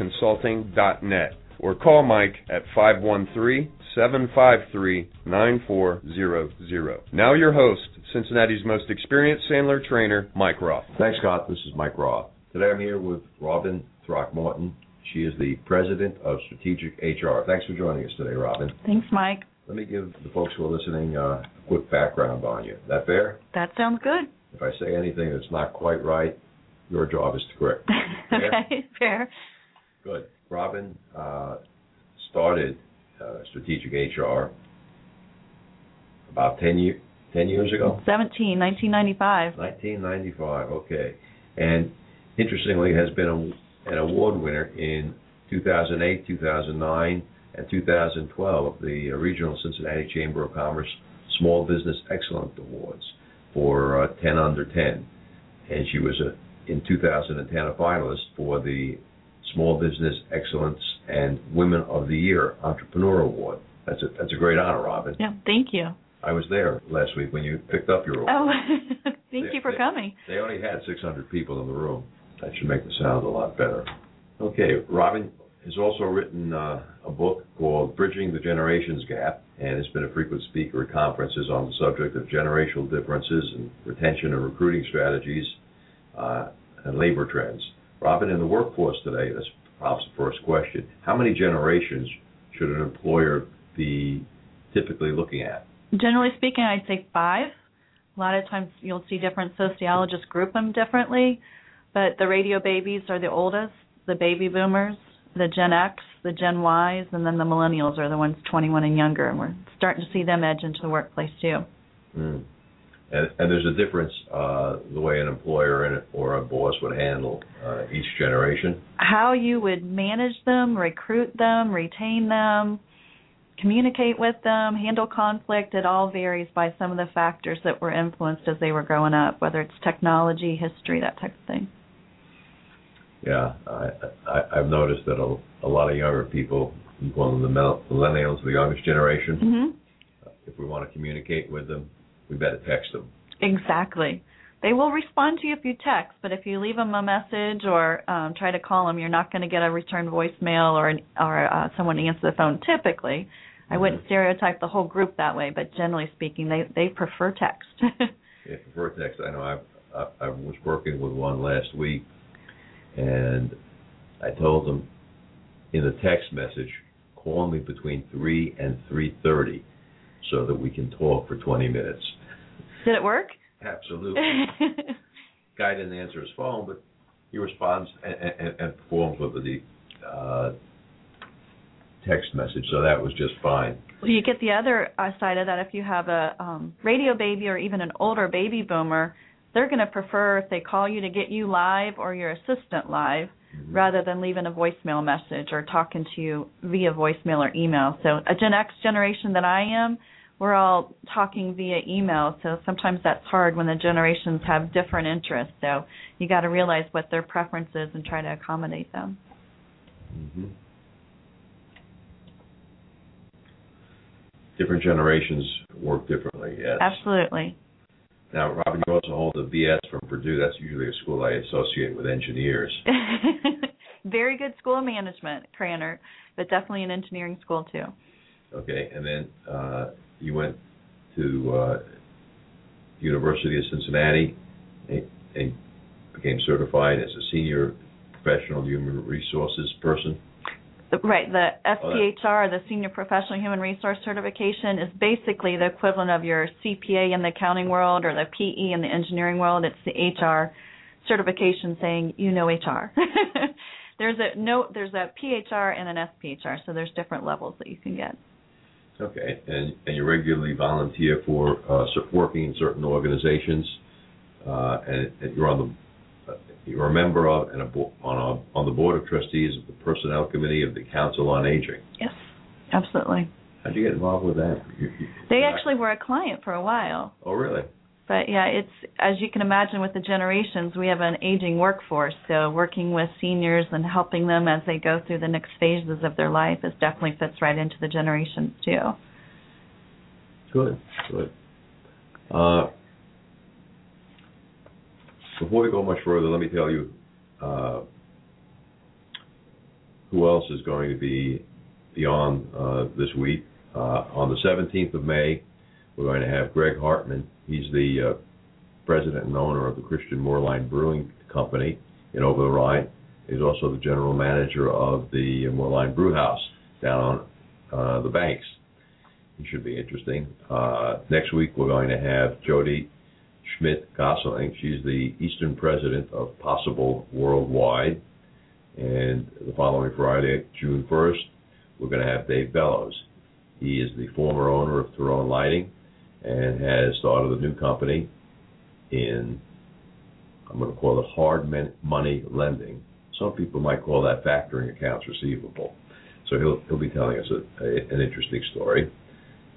rothconsulting.net or call Mike at 513 753 9400. Now, your host, Cincinnati's most experienced Sandler trainer, Mike Roth. Thanks, Scott. This is Mike Roth. Today I'm here with Robin Throckmorton. She is the president of Strategic HR. Thanks for joining us today, Robin. Thanks, Mike. Let me give the folks who are listening uh, a quick background on you. Is That fair? That sounds good. If I say anything that's not quite right, your job is to correct. okay, fair. Good. Robin uh, started uh, Strategic HR about 10, year, 10 years ago? 17, 1995. 1995, okay. And interestingly, has been a, an award winner in 2008, 2009, and 2012 of the Regional Cincinnati Chamber of Commerce Small Business Excellence Awards for uh, 10 under 10. And she was a in 2010 a finalist for the Small Business Excellence and Women of the Year Entrepreneur Award. That's a that's a great honor, Robin. Yeah, thank you. I was there last week when you picked up your award. Oh, thank They- you for they- coming. They only had 600 people in the room. That should make the sound a lot better. Okay, Robin has also written uh, a book called Bridging the Generations Gap, and has been a frequent speaker at conferences on the subject of generational differences and retention and recruiting strategies uh, and labor trends. Robin, in the workforce today, that's perhaps the first question. How many generations should an employer be typically looking at? Generally speaking, I'd say five. A lot of times you'll see different sociologists group them differently, but the radio babies are the oldest, the baby boomers, the Gen X, the Gen Ys, and then the millennials are the ones 21 and younger, and we're starting to see them edge into the workplace too. Mm. And, and there's a difference uh, the way an employer and or a boss would handle uh, each generation. How you would manage them, recruit them, retain them, communicate with them, handle conflict, it all varies by some of the factors that were influenced as they were growing up, whether it's technology, history, that type of thing. Yeah, I, I, I've noticed that a, a lot of younger people, them the mil- millennials, the youngest generation. hmm If we want to communicate with them, we better text them. Exactly. They will respond to you if you text, but if you leave them a message or um, try to call them, you're not going to get a return voicemail or an, or uh, someone to answer the phone. Typically, I wouldn't stereotype the whole group that way, but generally speaking, they they prefer text. Yeah, prefer text. I know I've, I, I was working with one last week, and I told them in the text message, call me between three and three thirty, so that we can talk for twenty minutes. Did it work? Absolutely. Guy didn't answer his phone, but he responds and, and, and performs with the uh, text message, so that was just fine. Well, you get the other uh, side of that. If you have a um, radio baby or even an older baby boomer, they're going to prefer if they call you to get you live or your assistant live Mhm. rather than leaving a voicemail message or talking to you via voicemail or email. So, a Gen X generation that I am, we're all talking via email. So, sometimes that's hard when the generations have different interests. So, you got to realize what their preference is and try to accommodate them. hmm Different generations work differently, yes. Absolutely. Now, Robin, you also hold a BS from Purdue. That's usually a school I associate with engineers. Very good school of management, Krannert, but definitely an engineering school too. Okay, and then uh, you went to uh, University of Cincinnati and, and became certified as a senior professional human resources person. Right. The SPHR, the Senior Professional Human Resource Certification, is basically the equivalent of your CPA in the accounting world or the PE in the engineering world. It's the HR certification saying you know HR. there's a no there's a PHR and an SPHR, so there's different levels that you can get. Okay, and and you regularly volunteer for uh, working in certain organizations, uh, and, and, you're on the you're a member of and a on a, on the board of trustees of the personnel committee of the Council on Aging. Yes, absolutely. How'd you get involved with that? They actually were a client for a while. Oh, really? But yeah, it's as you can imagine with the generations, we have an aging workforce. So working with seniors and helping them as they go through the next phases of their life is definitely fits right into the generations too. Good, good. Uh, before we go much further, let me tell you uh, who else is going to be beyond uh, this week. Uh, on the 17th of May, we're going to have Greg Hardman He's the uh, president and owner of the Christian Moerlein Brewing Company in Over the Rhine. He's also the general manager of the Moerlein Brew House down on uh, the banks. It should be interesting. Uh, next week we're going to have Jody Schmidt Gosseling. She's the Eastern president of Possible Worldwide. And the following Friday, June 1st, we're going to have Dave Bellows. He is the former owner of Tyrone Lighting and has started a new company in, I'm going to call it hard money lending. Some people might call that factoring accounts receivable. So he'll he'll be telling us a, a, an interesting story.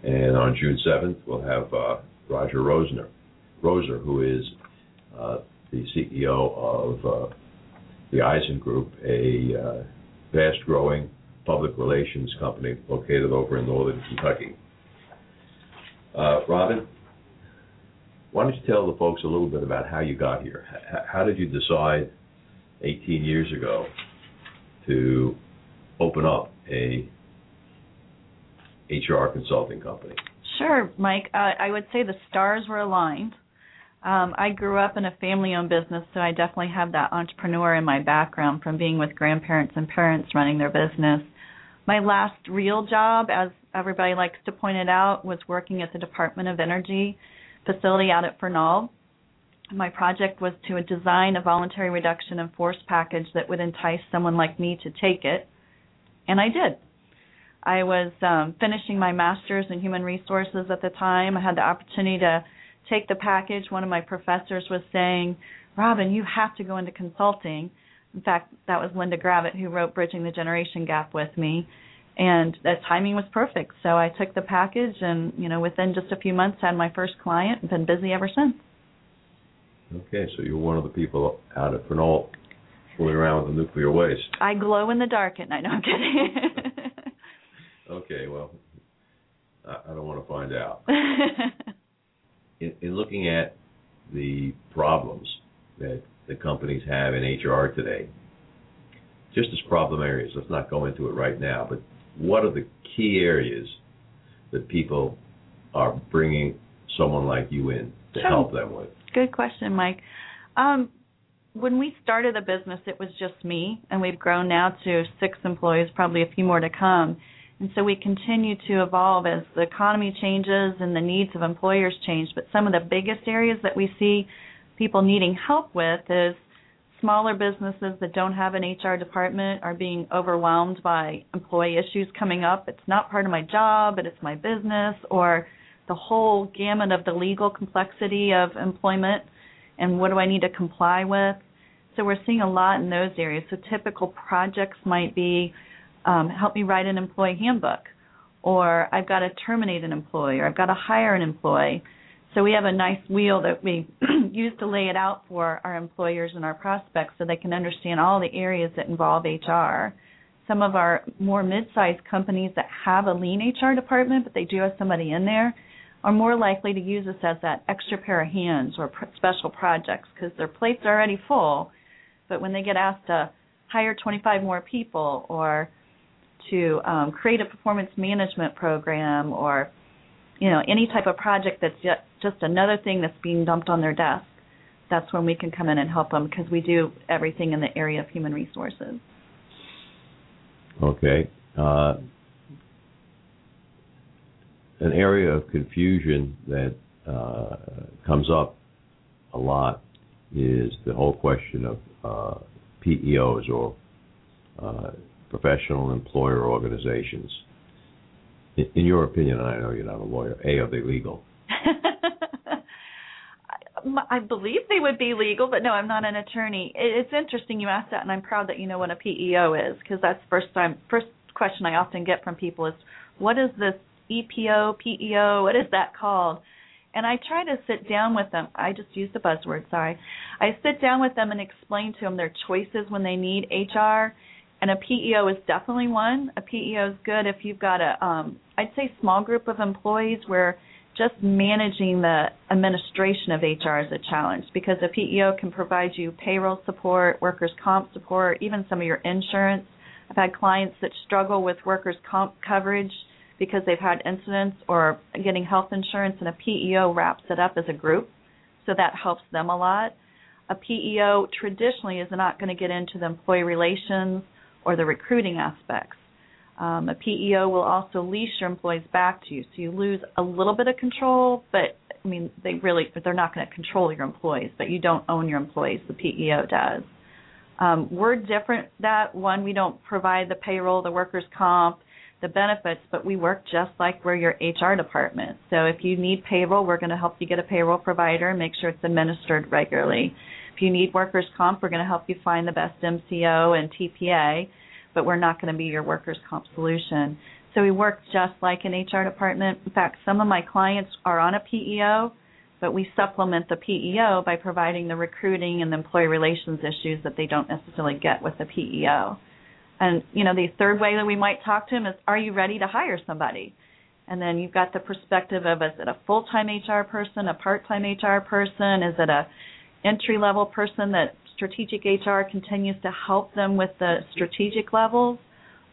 And on June 7th, we'll have uh, Roger Rosner, Roeser, who is uh, the CEO of uh, the Eisen Group, a uh, fast-growing public relations company located over in northern Kentucky. Robin, why don't you tell the folks a little bit about how you got here? how did you decide 18 years ago to open up a HR consulting company? Sure, Mike. I would say the stars were aligned. Um, I grew up in a family owned business, so I definitely have that entrepreneur in my background from being with grandparents and parents running their business. My last real job as everybody likes to point it out, was working at the Department of Energy facility out at Fernald. My project was to design a voluntary reduction in force package that would entice someone like me to take it, and I did. I was um, finishing my master's in human resources at the time. I had the opportunity to take the package. One of my professors was saying, Robin, you have to go into consulting. In fact, that was Linda Gravett who wrote Bridging the Generation Gap with me and that timing was perfect. So I took the package, and you know, within just a few months, had my first client, and been busy ever since. Okay, so you're one of the people out at Fernald fooling around with the nuclear waste. I glow in the dark at night. No, I'm kidding. okay, well, I, I don't want to find out. in, in looking at the problems that the companies have in HR today, just as problem areas. Let's not go into it right now, but what are the key areas that people are bringing someone like you in to sure. help them with? Good question, Mike. Um, when we started the business, it was just me, and we've grown now to six employees, probably a few more to come. And so we continue to evolve as the economy changes and the needs of employers change. But some of the biggest areas that we see people needing help with is smaller businesses that don't have an HR department are being overwhelmed by employee issues coming up. It's not part of my job, but it's my business, or the whole gamut of the legal complexity of employment and what do I need to comply with. So we're seeing a lot in those areas. So typical projects might be um, help me write an employee handbook, or I've got to terminate an employee, or I've got to hire an employee. So we have a nice wheel that we use to lay it out for our employers and our prospects so they can understand all the areas that involve HR. Some of our more mid-sized companies that have a lean HR department, but they do have somebody in there, are more likely to use us as that extra pair of hands or pr- special projects because their plates are already full. But when they get asked to hire 25 more people or to um, create a performance management program or you know any type of project that's just just another thing that's being dumped on their desk that's when we can come in and help them because we do everything in the area of human resources. Okay uh, an area of confusion that uh, comes up a lot is the whole question of uh, PEOs or uh, professional employer organizations. In, your opinion, and I know you're not a lawyer. A, are they legal? I believe they would be legal, but no, I'm not an attorney. It's interesting you asked that, and I'm proud that you know what a PEO is because that's first time first question I often get from people is what is this EPO, PEO, what is that called? And I try to sit down with them. I just use the buzzword, sorry. I sit down with them and explain to them their choices when they need HR. And a PEO is definitely one. A PEO is good if you've got a, um, I'd say, small group of employees where just managing the administration of HR is a challenge because a PEO can provide you payroll support, workers' comp support, even some of your insurance. I've had clients that struggle with workers' comp coverage because they've had incidents or getting health insurance, and a PEO wraps it up as a group, so that helps them a lot. A PEO traditionally is not going to get into the employee relations or the recruiting aspects. Um, a PEO will also lease your employees back to you, so you lose a little bit of control, but I mean they really but they're not going to control your employees, but you don't own your employees. The PEO does. Um, we're different. That one we don't provide the payroll, the workers' comp, the benefits, but we work just like we're your HR department. So if you need payroll, we're going to help you get a payroll provider and make sure it's administered regularly. If you need workers' comp, we're going to help you find the best MCO and TPA but we're not going to be your workers' comp solution. So we work just like an HR department. In fact, some of my clients are on a PEO, but we supplement the PEO by providing the recruiting and the employee relations issues that they don't necessarily get with the PEO. And you know, the third way that we might talk to them is, are you ready to hire somebody? And then you've got the perspective of, is it a full-time HR person, a part-time HR person? Is it a entry-level person that strategic HR continues to help them with the strategic levels,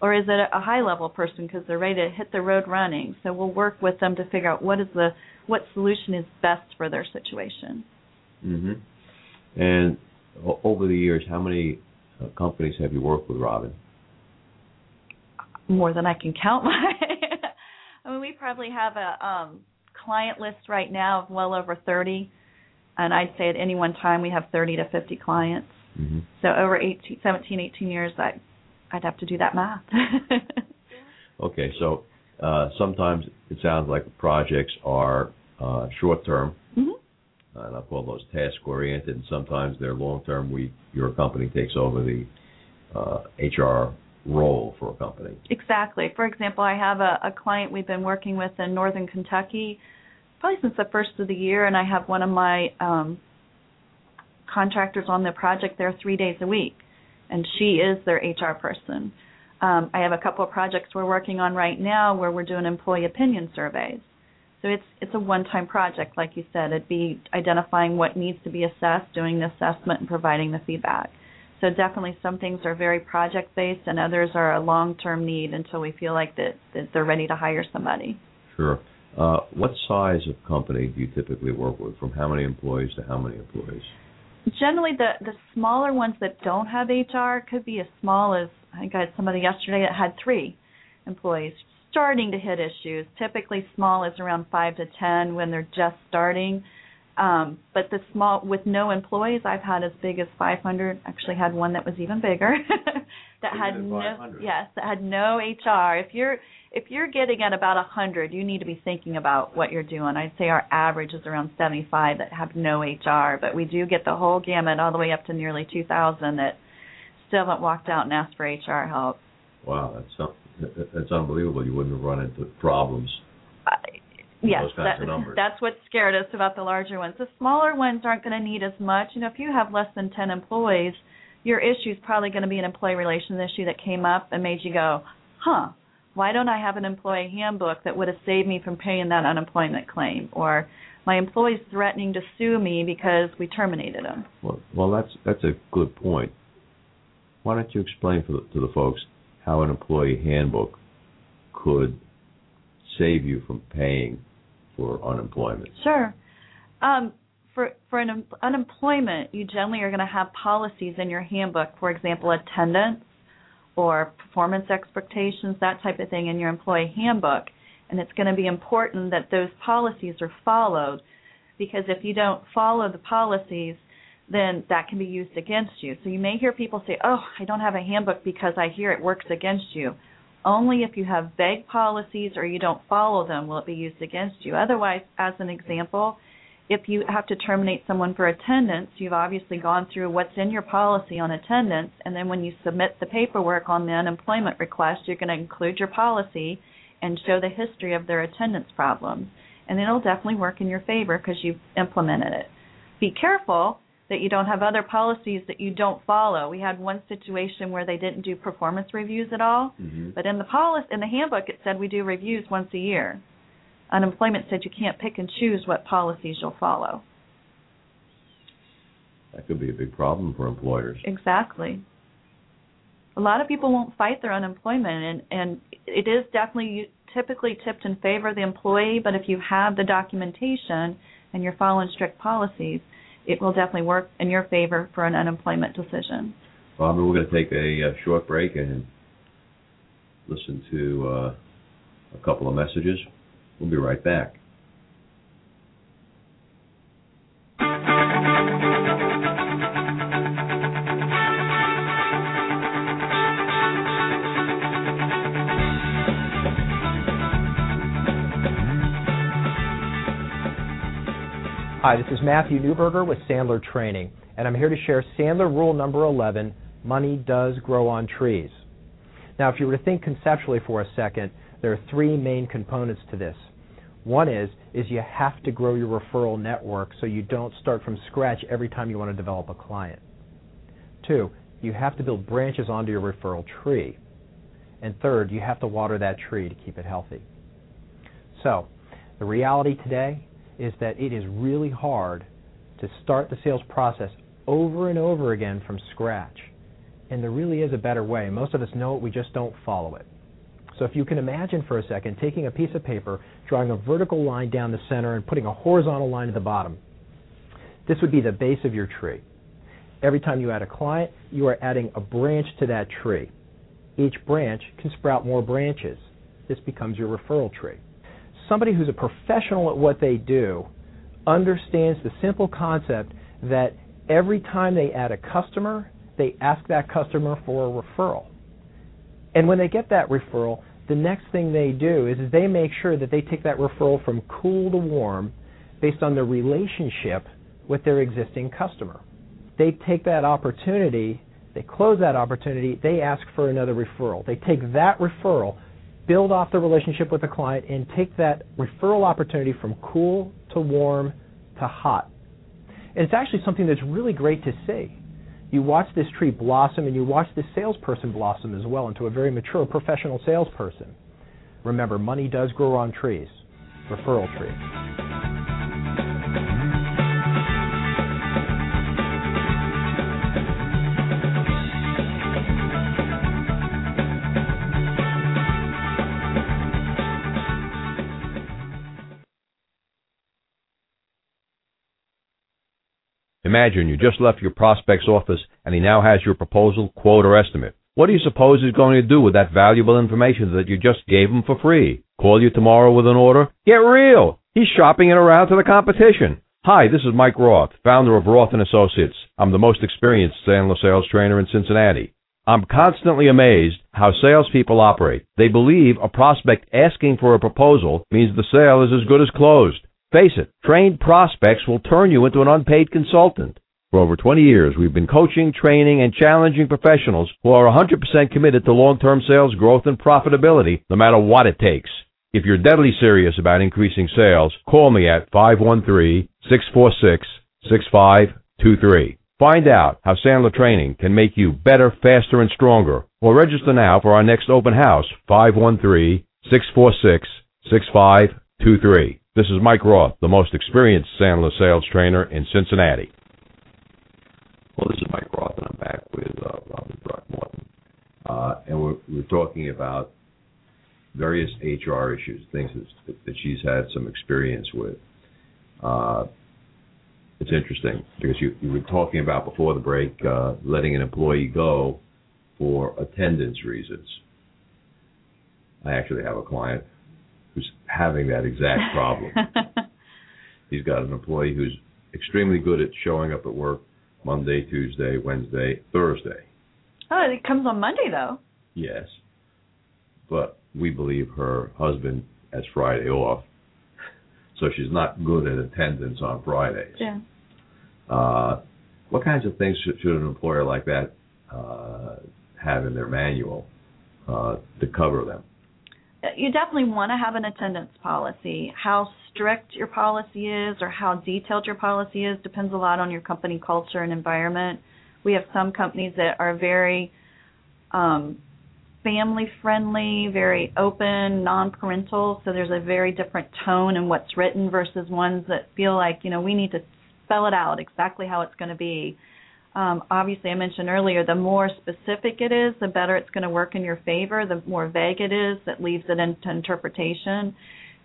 or is it a high level person because they're ready to hit the road running? So we'll work with them to figure out what is the what solution is best for their situation. Mm-hmm. And over the years, how many uh, companies have you worked with, Robin? More than I can count. My, I mean, we probably have a um, client list right now of well over 30 and I'd say at any one time we have 30 to 50 clients. Mm-hmm. So over 18, 17, 18 years, I, I'd have to do that math. okay, so uh, sometimes it sounds like projects are uh, short term, mm-hmm. and I call those task oriented, and sometimes they're long term. We your company takes over the uh, HR role for a company. Exactly. For example, I have a, a client we've been working with in northern Kentucky probably since the first of the year, and I have one of my um, contractors on the project there three days a week, and she is their HR person. Um, I have a couple of projects we're working on right now where we're doing employee opinion surveys. So it's it's a one-time project, like you said. It'd be identifying what needs to be assessed, doing the assessment, and providing the feedback. So definitely, some things are very project-based, and others are a long-term need until we feel like that, that they're ready to hire somebody. Sure. Uh, what size of company do you typically work with? From how many employees to how many employees? Generally, the the smaller ones that don't have HR could be as small as I think I had somebody yesterday that had three employees starting to hit issues. Typically, small is around five to ten when they're just starting. Um, but the small with no employees, I've had as big as 500. Actually, had one that was even bigger that had no yes that had no HR. If you're if you're getting at about 100, you need to be thinking about what you're doing. I'd say our average is around 75 that have no HR, but we do get the whole gamut all the way up to nearly 2,000 that still haven't walked out and asked for HR help. Wow, that's that's unbelievable. You wouldn't have run into problems. Uh, yes, that, that's what scared us about the larger ones. The smaller ones aren't going to need as much. You know, if you have less than 10 employees, your issue is probably going to be an employee relations issue that came up and made you go, huh, why don't I have an employee handbook that would have saved me from paying that unemployment claim? Or my employee's threatening to sue me because we terminated him. Well, well, that's that's a good point. Why don't you explain the, to the folks how an employee handbook could save you from paying for unemployment? Sure. Um, for for an unemployment, you generally are going to have policies in your handbook. For example, attendance or performance expectations, that type of thing in your employee handbook. And it's going to be important that those policies are followed because if you don't follow the policies, then that can be used against you. So you may hear people say, "Oh, I don't have a handbook because I hear it works against you." Only if you have vague policies or you don't follow them will it be used against you. Otherwise, as an example, if you have to terminate someone for attendance, you've obviously gone through what's in your policy on attendance, and then when you submit the paperwork on the unemployment request, you're going to include your policy and show the history of their attendance problems. And it'll definitely work in your favor because you've implemented it. Be careful that you don't have other policies that you don't follow. We had one situation where they didn't do performance reviews at all, Mm-hmm. but in the policy in the handbook it said we do reviews once a year. Unemployment said you can't pick and choose what policies you'll follow. That could be a big problem for employers. Exactly. A lot of people won't fight their unemployment, and and it is definitely typically tipped in favor of the employee. But if you have the documentation and you're following strict policies, it will definitely work in your favor for an unemployment decision. Barbara, we're going to take a, uh short break and listen to uh, a couple of messages. We'll be right back. Hi, this is Matthew Newberger with Sandler Training, and I'm here to share Sandler rule number 11 money does grow on trees. Now, if you were to think conceptually for a second, there are three main components to this. One is is you have to grow your referral network so you don't start from scratch every time you want to develop a client. Two, you have to build branches onto your referral tree. And third, you have to water that tree to keep it healthy. So, the reality today is that it is really hard to start the sales process over and over again from scratch. And there really is a better way. Most of us know it, we just don't follow it. So if you can imagine for a second taking a piece of paper, drawing a vertical line down the center, and putting a horizontal line at the bottom, this would be the base of your tree. Every time you add a client, you are adding a branch to that tree. Each branch can sprout more branches. This becomes your referral tree somebody who's a professional at what they do understands the simple concept that every time they add a customer, they ask that customer for a referral. And when they get that referral, the next thing they do is, is they make sure that they take that referral from cool to warm based on the relationship with their existing customer. They take that opportunity, they close that opportunity, they ask for another referral. They take that referral, build off the relationship with the client and take that referral opportunity from cool to warm to hot. And it's actually something that's really great to see. You watch this tree blossom and you watch this salesperson blossom as well into a very mature professional salesperson. Remember, money does grow on trees. Referral tree. Imagine you just left your prospect's office and he now has your proposal, quote, or estimate. What do you suppose he's going to do with that valuable information that you just gave him for free? Call you tomorrow with an order? Get real! He's shopping it around to the competition. Hi, this is Mike Roth, founder of Roth and Associates. I'm the most experienced Sandler sales trainer in Cincinnati. I'm constantly amazed how salespeople operate. They believe a prospect asking for a proposal means the sale is as good as closed. Face it, trained prospects will turn you into an unpaid consultant. For over 20 years, we've been coaching, training, and challenging professionals who are 100% committed to long-term sales growth and profitability, no matter what it takes. If you're deadly serious about increasing sales, call me at 513-646-6523. Find out how Sandler Training can make you better, faster, and stronger. Or register now for our next open house, 513-646-6523. This is Mike Roth, the most experienced Sandler sales trainer in Cincinnati. Well, this is Mike Roth, and I'm back with uh, Robin Throckmorton. Uh, and we're, we're talking about various HR issues, things that, that she's had some experience with. Uh, it's interesting because you, you were talking about before the break uh, letting an employee go for attendance reasons. I actually have a client who's having that exact problem. He's got an employee who's extremely good at showing up at work Monday, Tuesday, Wednesday, Thursday. oh, it comes on Monday though. Yes. But we believe her husband has Friday off. So she's not good at attendance on Fridays. Yeah. Uh, what kinds of things should, should an employer like that uh, have in their manual uh, to cover them? You definitely want to have an attendance policy. How strict your policy is or how detailed your policy is depends a lot on your company culture and environment. We have some companies that are very um, family friendly, very open, non parental, so there's a very different tone in what's written versus ones that feel like, you know, we need to spell it out exactly how it's going to be um, obviously, I mentioned earlier, the more specific it is, the better it's going to work in your favor. The more vague it is, that leaves it into interpretation.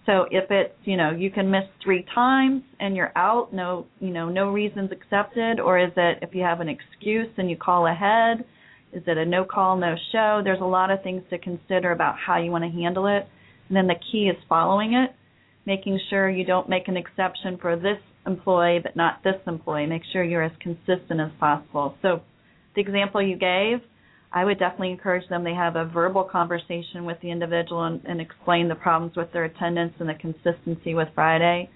So if it's, you know, you can miss three times and you're out, no, you know, no reasons accepted, or is it if you have an excuse and you call ahead? Is it a no call, no show? There's a lot of things to consider about how you want to handle it. And then the key is following it, making sure you don't make an exception for this employee but not this employee. Make sure you're as consistent as possible. So, the example you gave, I would definitely encourage them. They have a verbal conversation with the individual and, and explain the problems with their attendance and the consistency with Friday.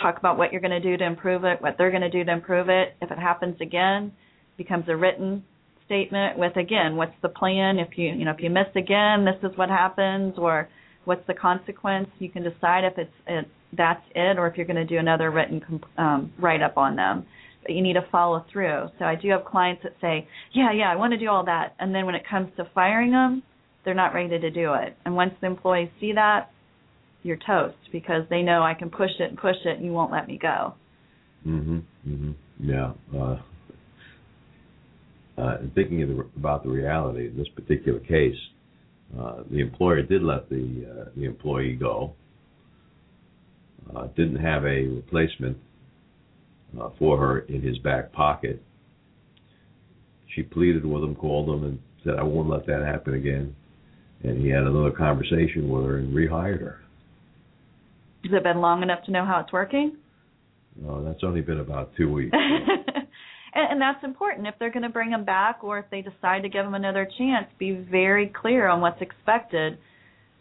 Talk about what you're going to do to improve it, what they're going to do to improve it. If it happens again, becomes a written statement with again, what's the plan? If you you know if you miss again, this is what happens, or what's the consequence? You can decide if it's, it's that's it, or if you're going to do another written um, write up on them. But you need to follow through. So I do have clients that say, "Yeah, yeah, I want to do all that," and then when it comes to firing them, they're not ready to do it. And once the employees see that, you're toast because they know I can push it and push it, and you won't let me go. Mhm. Mhm. Yeah. Uh, uh, thinking the, about the reality in this particular case, uh, the employer did let the uh, the employee go uh, didn't have a replacement uh, for her in his back pocket. She pleaded with him, called him, and said, "I won't let that happen again." And he had another conversation with her and rehired her. Has it been long enough to know how it's working? No, that's only been about two weeks. and, and that's important. If they're going to bring him back, or if they decide to give him another chance, be very clear on what's expected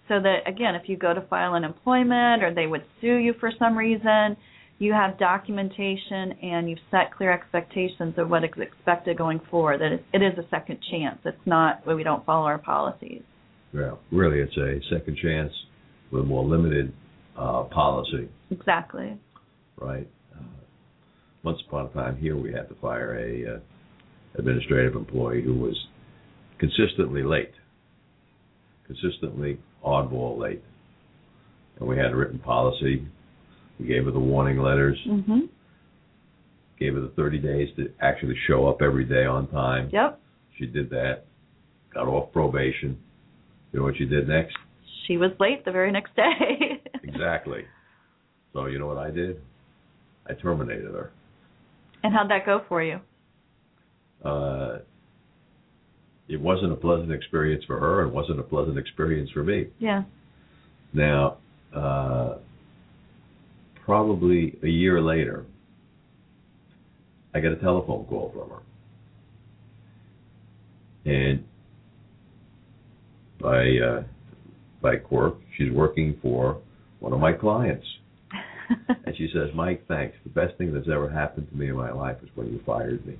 so that again if you go to file an employment or they would sue you for some reason you have documentation and you've set clear expectations of what is expected going forward that it is a second chance. It's not where we don't follow our policies. Well really it's a second chance with a more limited uh, policy. Exactly. Right. Uh, once upon a time here we had to fire a uh, administrative employee who was consistently late. Consistently oddball late. And we had a written policy. We gave her the warning letters. Mm-hmm. Gave her the 30 days to actually show up every day on time. Yep. She did that. Got off probation. You know what she did next? She was late the very next day. exactly. So you know what I did? I terminated her. And how'd that go for you? Uh, it wasn't a pleasant experience for her. It wasn't a pleasant experience for me. Yeah. Now, uh, probably a year later, I get a telephone call from her, and by uh, by quirk, she's working for one of my clients. and she says, Mike, thanks. The best thing that's ever happened to me in my life is when you fired me.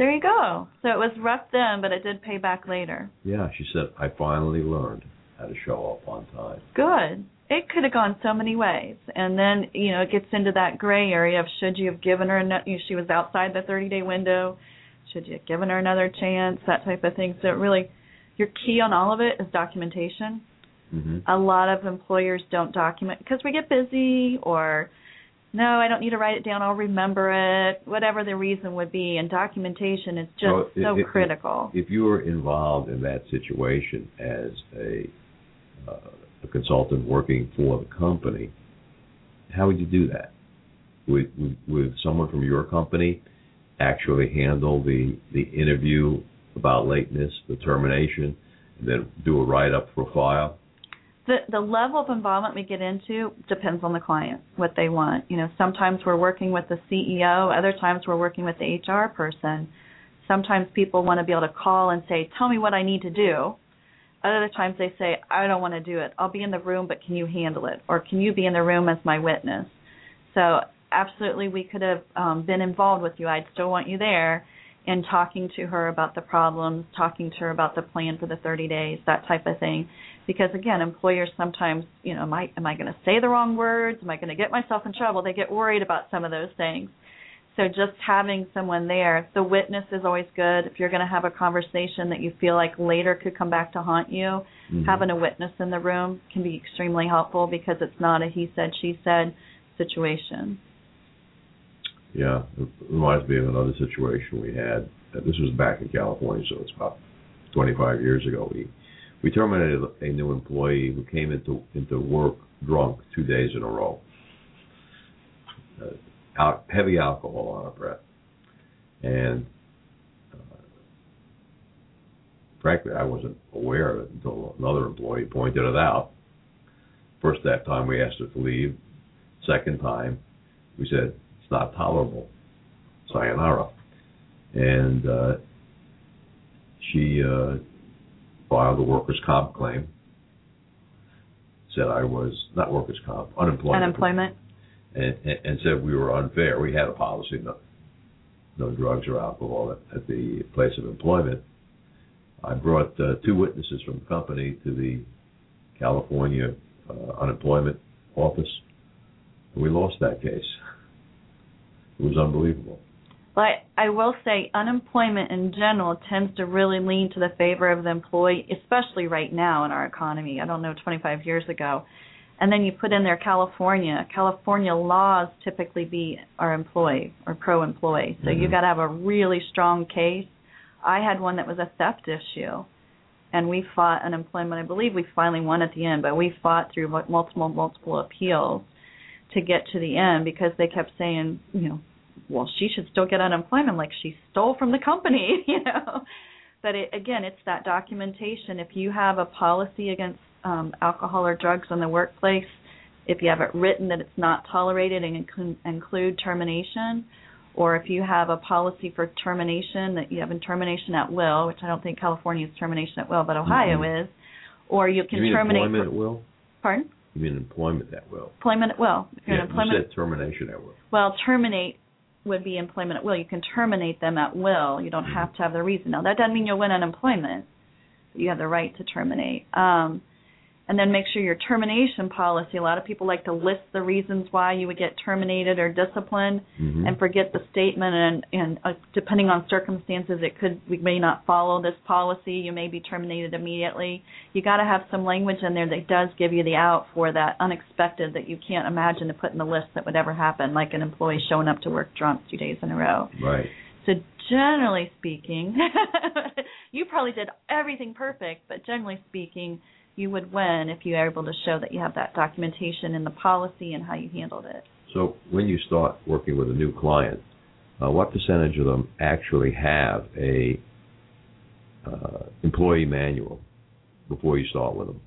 There you go. So it was rough then, but it did pay back later. Yeah, she said, I finally learned how to show up on time. Good. It could have gone so many ways. And then, you know, it gets into that gray area of should you have given her, a, you know, she was outside the 30 day window, should you have given her another chance, that type of thing. So it really, your key on all of it is documentation. Mm-hmm. A lot of employers don't document because we get busy or no, I don't need to write it down. I'll remember it. Whatever the reason would be, and documentation is just so, so if, critical. If you were involved in that situation as a, uh, a consultant working for the company, how would you do that? Would, would, would someone from your company actually handle the the interview about lateness, the termination, and then do a write up for a file? The the level of involvement we get into depends on the client, what they want. You know, sometimes we're working with the CEO, other times we're working with the HR person. Sometimes people want to be able to call and say, "Tell me what I need to do." Other times they say, "I don't want to do it. I'll be in the room, but can you handle it?" Or "Can you be in the room as my witness?" So, absolutely, we could have um, been involved with you. I'd still want you there and talking to her about the problems, talking to her about the plan for the 30 days, that type of thing. Because again, employers sometimes, you know, am I am I going to say the wrong words? Am I going to get myself in trouble? They get worried about some of those things. So just having someone there, the witness is always good. If you're going to have a conversation that you feel like later could come back to haunt you, Mhm. having a witness in the room can be extremely helpful because it's not a he said she said situation. Yeah, it reminds me of another situation we had. This was back in California, so it's about 25 years ago. We we terminated a new employee who came into into work drunk two days in a row. Uh, out, heavy alcohol on her breath, and uh, frankly, I wasn't aware of it until another employee pointed it out. First that time we asked her to leave. Second time, we said it's not tolerable. Sayonara. And uh, she uh, filed a workers' comp claim. Said I was not workers' comp, unemployment. Unemployment. And, and, and said we were unfair. We had a policy no, no drugs or alcohol at, at the place of employment. I brought uh, two witnesses from the company to the California uh, unemployment office, and we lost that case. It was unbelievable. But I will say unemployment in general tends to really lean to the favor of the employee, especially right now in our economy. I don't know 25 years ago. And then you put in there California. California laws typically be are employee or pro employee. So you Mhm. got to have a really strong case. I had one that was a theft issue. And we fought unemployment. I believe we finally won at the end, but we fought through multiple multiple appeals to get to the end because they kept saying, you know, well, she should still get unemployment like she stole from the company, you know. But it, again, it's that documentation. If you have a policy against um, alcohol or drugs in the workplace, if you have it written that it's not tolerated and include, include termination, or if you have a policy for termination that you have in termination at will, which I don't think California is termination at will, but Ohio Mhm. is, or you can you mean terminate. employment for- at will? pardon? You mean employment at will? Employment at will. If you're Yeah, in employment you said termination at will. well, terminate would be employment at will. You can terminate them at will. You don't have to have the reason. Now, that doesn't mean you'll win unemployment. You have the right to terminate. Um, and then make sure your termination policy. A lot of people like to list the reasons why you would get terminated or disciplined, Mhm. and forget the statement. And, and uh, depending on circumstances, it could we may not follow this policy. You may be terminated immediately. You got to have some language in there that does give you the out for that unexpected that you can't imagine to put in the list that would ever happen, like an employee showing up to work drunk two days in a row. Right. So generally speaking, you probably did everything perfect, but generally speaking, you would win if you are able to show that you have that documentation in the policy and how you handled it. So when you start working with a new client, uh, what percentage of them actually have a uh, employee manual before you start with them?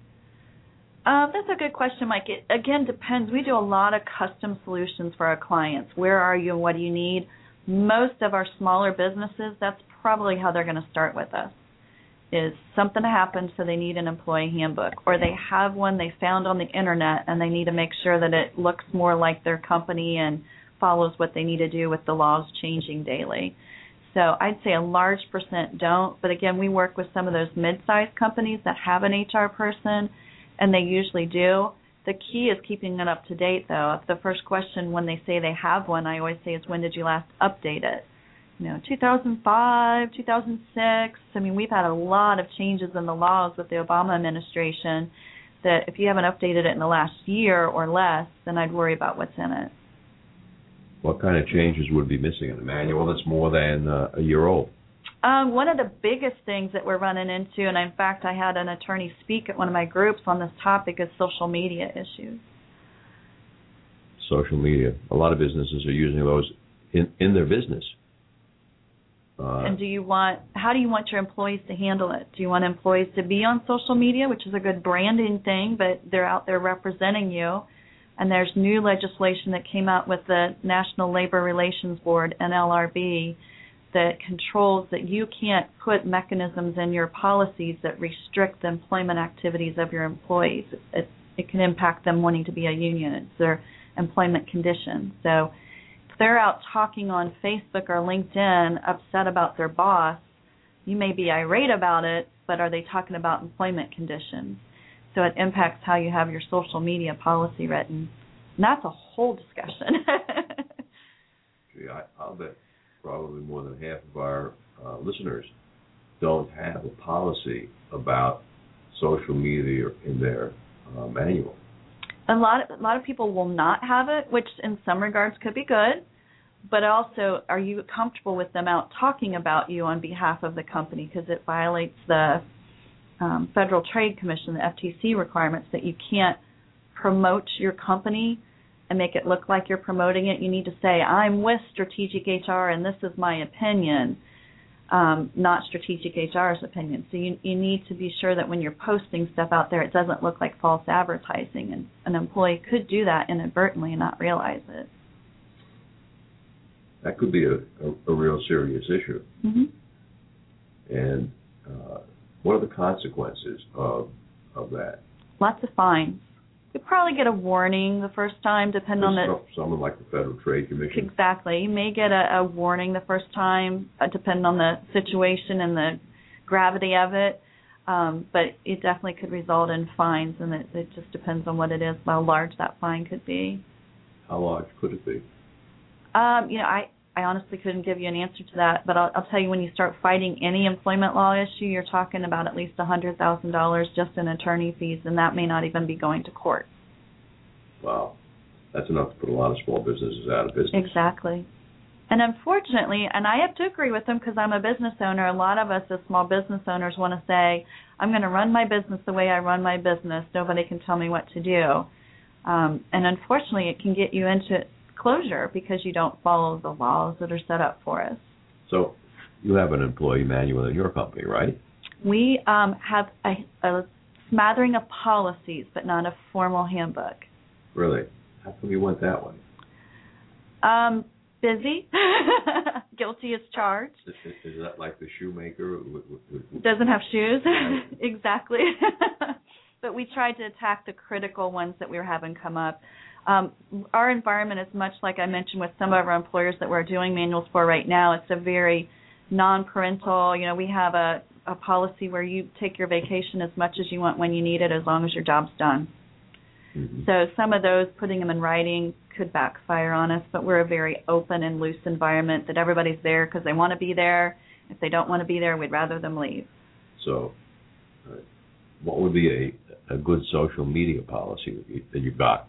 Uh, that's a good question, Mike. It again depends. We do a lot of custom solutions for our clients. Where are you and what do you need? Most of our smaller businesses, that's probably how they're going to start with us. Is something happened, so they need an employee handbook, or they have one they found on the internet and they need to make sure that it looks more like their company and follows what they need to do with the laws changing daily. So I'd say a large percent don't, but again, we work with some of those mid-sized companies that have an HR person and they usually do. The key is keeping it up to date, though. If the first question when they say they have one, I always say is when did you last update it? You know, 2005, 2006. I mean, we've had a lot of changes in the laws with the Obama administration. That if you haven't updated it in the last year or less, then I'd worry about what's in it. What kind of changes would be missing in a manual that's more than uh, a year old? Um, one of the biggest things that we're running into, and in fact, I had an attorney speak at one of my groups on this topic, is social media issues. Social media. A lot of businesses are using those in in their business. Uh, and do you want how do you want your employees to handle it? Do you want employees to be on social media, which is a good branding thing, but they're out there representing you? And there's new legislation that came out with the National Labor Relations Board NLRB that controls that you can't put mechanisms in your policies that restrict the employment activities of your employees. It, it can impact them wanting to be a union. It's their employment condition. So they're out talking on Facebook or LinkedIn upset about their boss, you may be irate about it, but are they talking about employment conditions? So it impacts how you have your social media policy written. And that's a whole discussion. Gee, I, I'll bet probably more than half of our uh, listeners don't have a policy about social media in their uh, manual. A lot of, a lot of people will not have it, which in some regards could be good. But also, are you comfortable with them out talking about you on behalf of the company? Because it violates the um, Federal Trade Commission, the FTC requirements that you can't promote your company and make it look like you're promoting it. You need to say, "I'm with Strategic HR, and this is my opinion." Um, not strategic HR's opinion. So you you need to be sure that when you're posting stuff out there, it doesn't look like false advertising, and an employee could do that inadvertently and not realize it. That could be a, a, a real serious issue. hmm And uh, what are the consequences of of that? Lots of fines. You probably get a warning the first time, depending on the Someone like the Federal Trade Commission. Exactly. You may get a, a warning the first time, uh, depending on the situation and the gravity of it. Um, but it definitely could result in fines, and it, it just depends on what it is, how large that fine could be. How large could it be? Um, you know, I I honestly couldn't give you an answer to that, but I'll, I'll tell you when you start fighting any employment law issue, you're talking about at least a hundred thousand dollars just in attorney fees, and that may not even be going to court. Wow, that's enough to put a lot of small businesses out of business. Exactly. And unfortunately, and I have to agree with them because I'm a business owner, a lot of us as small business owners want to say, I'm going to run my business the way I run my business. Nobody can tell me what to do. Um, and unfortunately, it can get you into closure because you don't follow the laws that are set up for us. So you have an employee manual in your company, right? We um, have a, a smattering of policies, but not a formal handbook. Really? How come you went that way? Um, busy, guilty as charged. Is, is that like the shoemaker? Doesn't have shoes. Exactly. but we tried to attack the critical ones that we were having come up. Um, our environment is much like I mentioned with some of our employers that we're doing manuals for right now. It's a very non-parental. You know, we have a, a policy where you take your vacation as much as you want when you need it, as long as your job's done. Mhm. So some of those, putting them in writing, could backfire on us. But we're a very open and loose environment that everybody's there because they want to be there. If they don't want to be there, we'd rather them leave. So, uh, what would be a a good social media policy that you, that you got?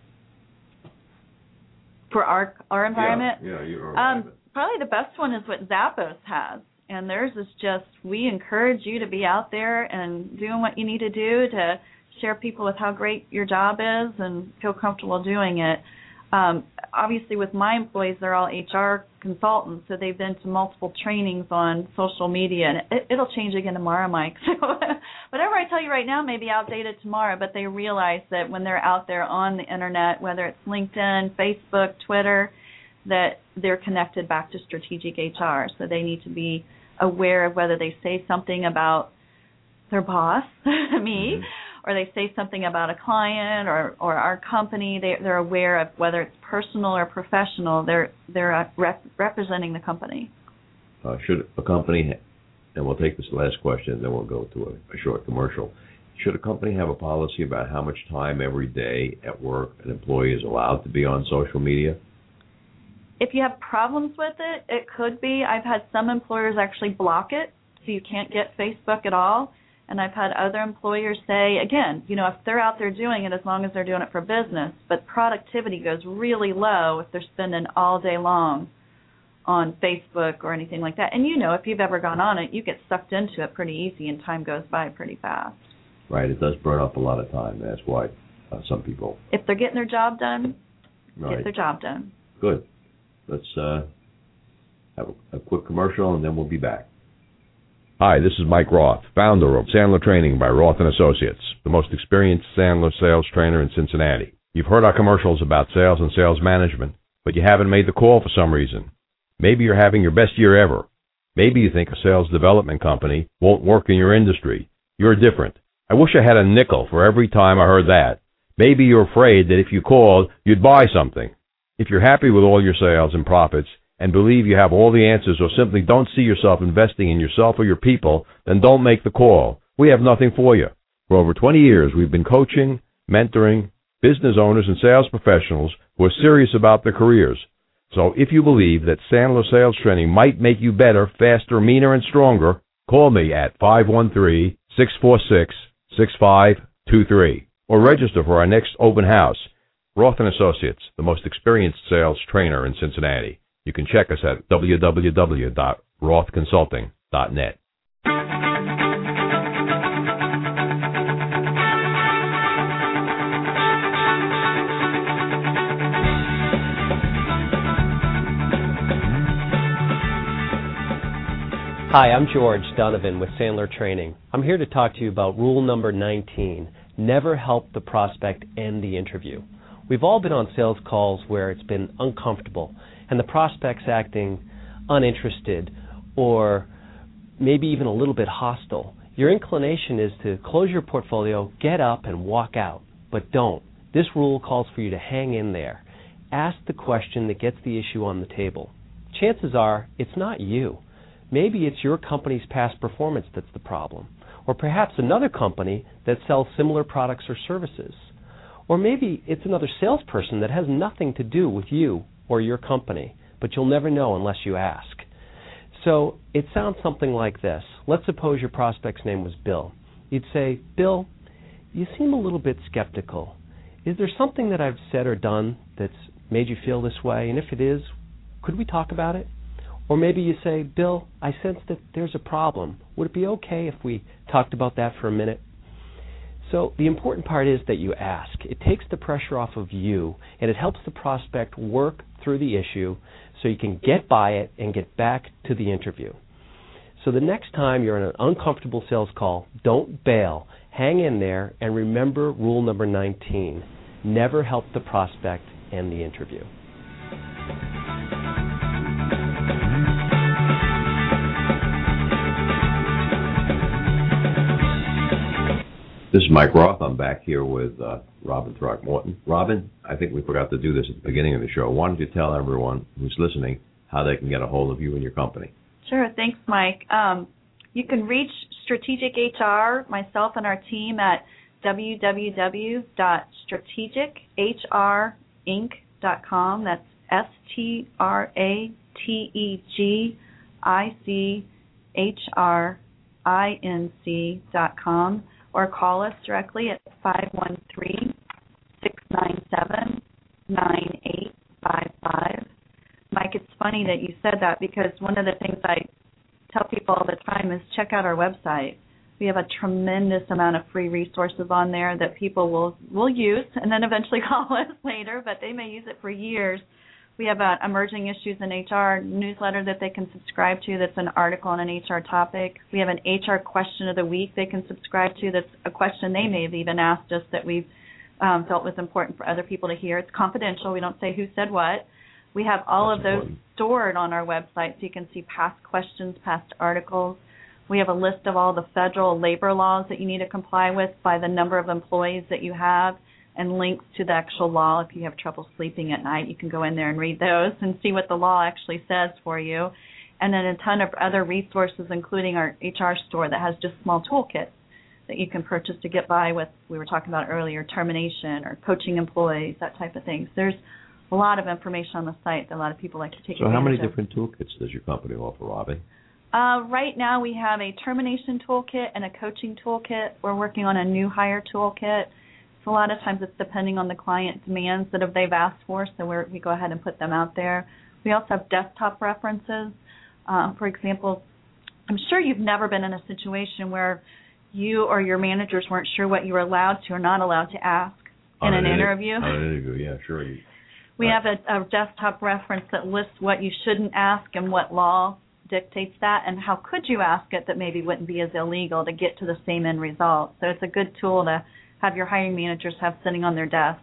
For our our environment, Yeah, yeah your Um, probably the best one is what Zappos has, and theirs is just we encourage you to be out there and doing what you need to do to share people with how great your job is and feel comfortable doing it. Um, obviously, with my employees, they're all HR consultants, so they've been to multiple trainings on social media, and it, it'll change again tomorrow, Mike. So whatever I tell you right now may be outdated tomorrow, but they realize that when they're out there on the internet, whether it's LinkedIn, Facebook, Twitter, that they're connected back to strategic HR. So they need to be aware of whether they say something about their boss, me, Mhm. Or they say something about a client or or our company. They they're aware of whether it's personal or professional. They're they're uh, rep- representing the company. Uh, should a company, and we'll take this last question, then we'll go to a, a short commercial. Should a company have a policy about how much time every day at work an employee is allowed to be on social media? If you have problems with it, it could be. I've had some employers actually block it, so you can't get Facebook at all. And I've had other employers say, again, you know, if they're out there doing it, as long as they're doing it for business, but productivity goes really low if they're spending all day long on Facebook or anything like that. And you know, if you've ever gone on it, you get sucked into it pretty easy, and time goes by pretty fast. Right, it does burn up a lot of time. That's why uh, some people. If they're getting their job done, Right. get their job done. Good. Let's uh, have a, a quick commercial, and then we'll be back. Hi, this is Mike Roth, founder of Sandler Training by Roth and Associates, the most experienced Sandler sales trainer in Cincinnati. You've heard our commercials about sales and sales management, but you haven't made the call for some reason. Maybe you're having your best year ever. Maybe you think a sales development company won't work in your industry. You're different. I wish I had a nickel for every time I heard that. Maybe you're afraid that if you called, you'd buy something. If you're happy with all your sales and profits and believe you have all the answers or simply don't see yourself investing in yourself or your people, then don't make the call. We have nothing for you. For over 20 years, we've been coaching, mentoring business owners and sales professionals who are serious about their careers. So if you believe that Sandler sales training might make you better, faster, meaner, and stronger, call me at 513-646-6523 or register for our next open house. Roth & Associates, the most experienced sales trainer in Cincinnati. You can check us at www.rothconsulting.net. Hi, I'm George Donovan with Sandler Training. I'm here to talk to you about rule number 19 never help the prospect end the interview. We've all been on sales calls where it's been uncomfortable and the prospect's acting uninterested or maybe even a little bit hostile. Your inclination is to close your portfolio, get up, and walk out. But don't. This rule calls for you to hang in there. Ask the question that gets the issue on the table. Chances are it's not you. Maybe it's your company's past performance that's the problem, or perhaps another company that sells similar products or services. Or maybe it's another salesperson that has nothing to do with you or your company, but you'll never know unless you ask. So it sounds something like this. Let's suppose your prospect's name was Bill. You'd say, Bill, you seem a little bit skeptical. Is there something that I've said or done that's made you feel this way? And if it is, could we talk about it? Or maybe you say, Bill, I sense that there's a problem. Would it be okay if we talked about that for a minute? So the important part is that you ask. It takes the pressure off of you and it helps the prospect work through the issue so you can get by it and get back to the interview. So the next time you're in an uncomfortable sales call, don't bail. Hang in there and remember rule number 19. Never help the prospect end the interview. This is Mike Roth. I'm back here with uh, Robin Throckmorton. Robin, I think we forgot to do this at the beginning of the show. Why don't you tell everyone who's listening how they can get a hold of you and your company? Sure. Thanks, Mike. Um, you can reach Strategic HR, myself and our team at www.strategichrinc.com. That's S T R A T E G I C H R I N C dot com or call us directly at 513 697 9855. Mike, it's funny that you said that because one of the things I tell people all the time is check out our website. We have a tremendous amount of free resources on there that people will will use and then eventually call us later, but they may use it for years we have an emerging issues in HR newsletter that they can subscribe to that's an article on an HR topic. We have an HR question of the week they can subscribe to that's a question they may have even asked us that we've um, felt was important for other people to hear. It's confidential. We don't say who said what. We have all That's of those important. stored on our website so you can see past questions, past articles. We have a list of all the federal labor laws that you need to comply with by the number of employees that you have and links to the actual law. If you have trouble sleeping at night, you can go in there and read those and see what the law actually says for you. And then a ton of other resources, including our HR store that has just small toolkits that you can purchase to get by with, we were talking about earlier, termination or coaching employees, that type of things. There's a lot of information on the site that a lot of people like to take So, how many of. different toolkits does your company offer, Robbie? Uh, right now, we have a termination toolkit and a coaching toolkit. We're working on a new hire toolkit. A lot of times it's depending on the client demands that they've asked for, so we're, we go ahead and put them out there. We also have desktop references. Um, for example, I'm sure you've never been in a situation where you or your managers weren't sure what you were allowed to or not allowed to ask in On an interview. On an interview, yeah, sure. We Right. have a, a desktop reference that lists what you shouldn't ask and what law dictates that, and how could you ask it that maybe wouldn't be as illegal to get to the same end result. So it's a good tool to have your hiring managers have sitting on their desk.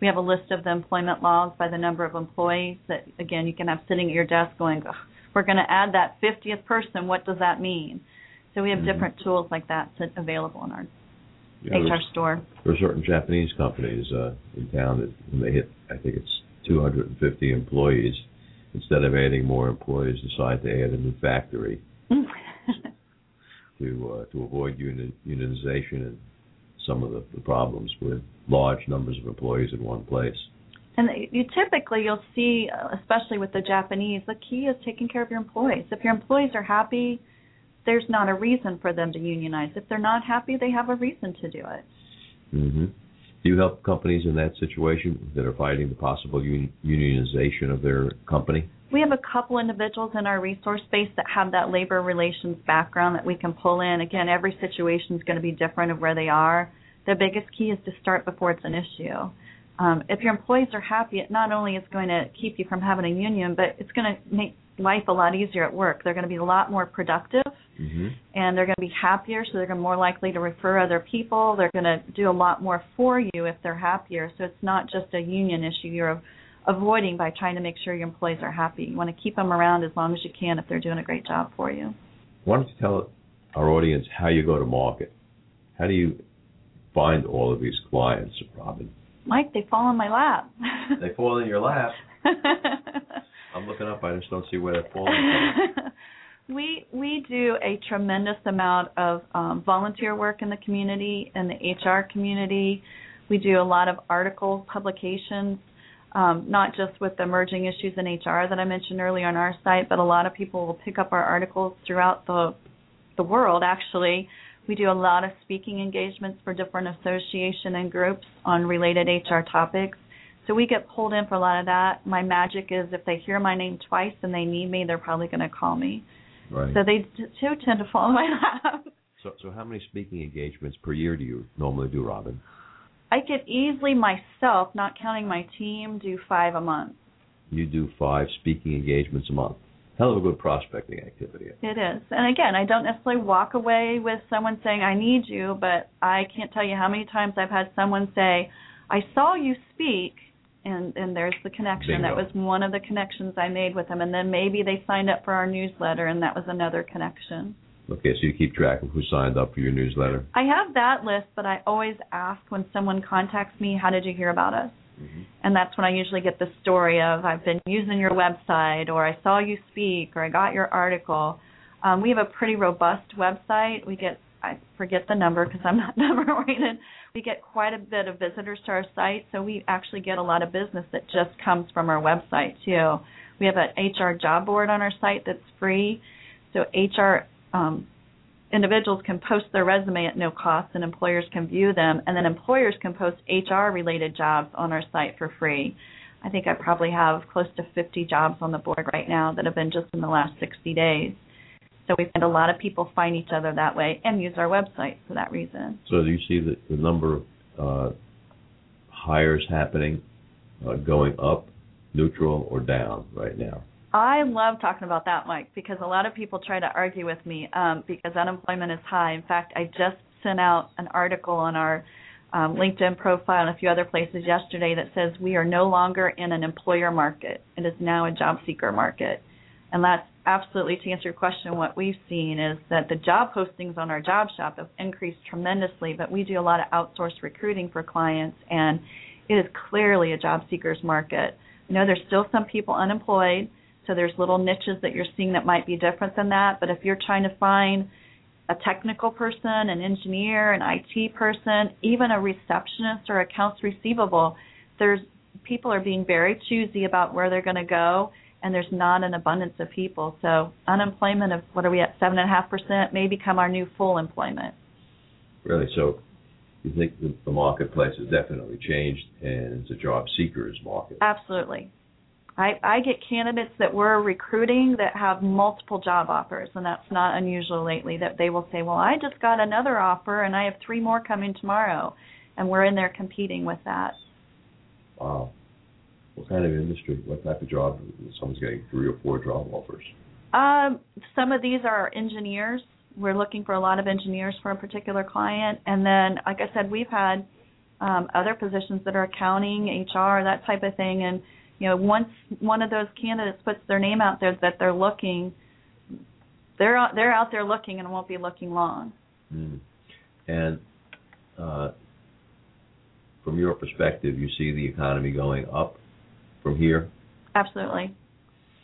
We have a list of the employment laws by the number of employees that, again, you can have sitting at your desk going, "Ugh, we're going to add that 50th person. What does that mean? So we have Mhm. different tools like that available in our know, HR store. There are certain Japanese companies uh, in town that when they hit, I think it's 250 employees, instead of adding more employees, decide to add a new factory to uh, to avoid uni- unionization and some of the, the problems with large numbers of employees in one place. And you typically you'll see, uh, especially with the Japanese, the key is taking care of your employees. If your employees are happy, there's not a reason for them to unionize. If they're not happy, they have a reason to do it. hmm Do you help companies in that situation that are fighting the possible un- unionization of their company? We have a couple individuals in our resource space that have that labor relations background that we can pull in. Again, every situation is going to be different of where they are. The biggest key is to start before it's an issue. Um, if your employees are happy, it not only is going to keep you from having a union, but it's going to make life a lot easier at work. They're going to be a lot more productive Mm-hmm. and they're going to be happier, so they're going to be more likely to refer other people. They're going to do a lot more for you if they're happier. So it's not just a union issue you're avoiding by trying to make sure your employees are happy. You want to keep them around as long as you can if they're doing a great job for you. Why don't you tell our audience how you go to market? How do you find all of these clients, Robin? Mike, they fall in my lap. They fall in your lap. I'm looking up. I just don't see where they're falling we we do a tremendous amount of um, volunteer work in the community in the HR community. We do a lot of article publications, um, not just with the emerging issues in HR that I mentioned earlier on our site, but a lot of people will pick up our articles throughout the the world. Actually, we do a lot of speaking engagements for different association and groups on related HR topics. So we get pulled in for a lot of that. My magic is if they hear my name twice and they need me, they're probably going to call me. Right. So they too tend to fall in my lap. So, so how many speaking engagements per year do you normally do, Robin? I could easily myself, not counting my team, do five a month. You do five speaking engagements a month. Hell of a good prospecting activity. It is. And again, I don't necessarily walk away with someone saying, I need you, but I can't tell you how many times I've had someone say, I saw you speak and and there's the connection. That was one of the connections I made with them and then maybe they signed up for our newsletter and that was another connection. Okay, so you keep track of who signed up for your newsletter. I have that list, but I always ask when someone contacts me, how did you hear about us? And that's when I usually get the story of I've been using your website or I saw you speak or I got your article. Um, we have a pretty robust website. We get I forget the number because I'm not number oriented. We get quite a bit of visitors to our site, so we actually get a lot of business that just comes from our website too. We have an HR job board on our site that's free, so HR um, individuals can post their resume at no cost and employers can view them and then employers can post HR related jobs on our site for free. I think I probably have close to 50 jobs on the board right now that have been just in the last 60 days. So we find a lot of people find each other that way and use our website for that reason. So do you see the, number of uh, hires happening uh, going up, neutral, or down right now? I love talking about that, Mike, because a lot of people try to argue with me um, because unemployment is high. In fact, I just sent out an article on our um, LinkedIn profile and a few other places yesterday that says we are no longer in an employer market. It is now a job seeker market. And that's absolutely to answer your question, what we've seen is that the job postings on our job shop have increased tremendously, but we do a lot of outsourced recruiting for clients, and it is clearly a job seekers market. I know there's still some people unemployed, so there's little niches that you're seeing that might be different than that, but if you're trying to find a technical person, an engineer, an IT person, even a receptionist or accounts receivable, there's people are being very choosy about where they're going to go and there's not an abundance of people. So unemployment of what are we at seven and a half percent may become our new full employment. Really? So you think the, the marketplace has definitely changed and it's a job seekers market? Absolutely. I, I get candidates that we're recruiting that have multiple job offers, and that's not unusual lately. That they will say, "Well, I just got another offer, and I have three more coming tomorrow," and we're in there competing with that. Wow. What kind of industry? What type of job? Someone's getting three or four job offers. Um, some of these are engineers. We're looking for a lot of engineers for a particular client, and then, like I said, we've had um, other positions that are accounting, HR, that type of thing. And you know, once one of those candidates puts their name out there that they're looking, they're out, they're out there looking and won't be looking long. Mm. And uh, from your perspective, you see the economy going up from here? Absolutely.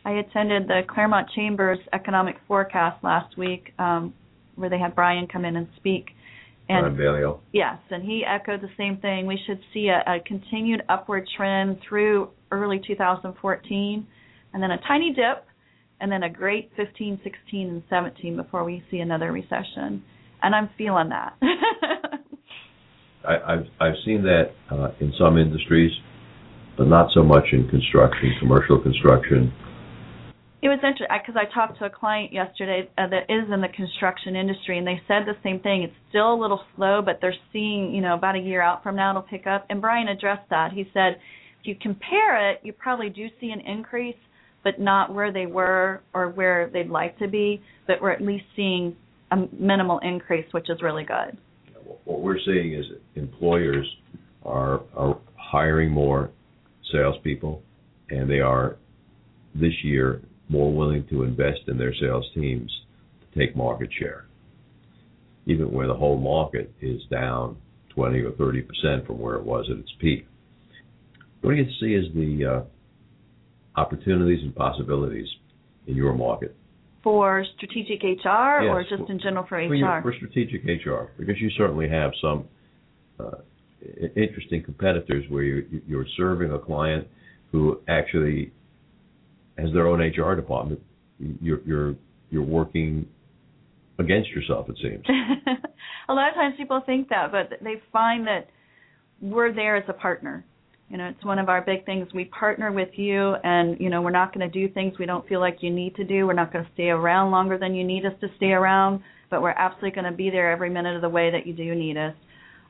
I attended the Clermont Chambers Economic Forecast last week, um, where they had Brian come in and speak. And Yes, and he echoed the same thing. We should see a, a continued upward trend through early 2014, and then a tiny dip, and then a great 15, 16, and 17 before we see another recession. And I'm feeling that. I, I've I've seen that uh, in some industries, but not so much in construction, commercial construction. It was interesting because I talked to a client yesterday uh, that is in the construction industry, and they said the same thing. It's still a little slow, but they're seeing, you know, about a year out from now it'll pick up. And Brian addressed that. He said, if you compare it, you probably do see an increase, but not where they were or where they'd like to be. But we're at least seeing a minimal increase, which is really good. What we're seeing is employers are, are hiring more salespeople, and they are this year more willing to invest in their sales teams to take market share, even where the whole market is down 20 or 30 percent from where it was at its peak. What do you see as the uh, opportunities and possibilities in your market? For strategic HR yes, or just in general for HR? For, for strategic HR, because you certainly have some uh, interesting competitors where you're, you're serving a client who actually has their own HR department. You're you're you're working against yourself. It seems. a lot of times people think that, but they find that we're there as a partner. You know, it's one of our big things. We partner with you, and you know, we're not going to do things we don't feel like you need to do. We're not going to stay around longer than you need us to stay around, but we're absolutely going to be there every minute of the way that you do need us.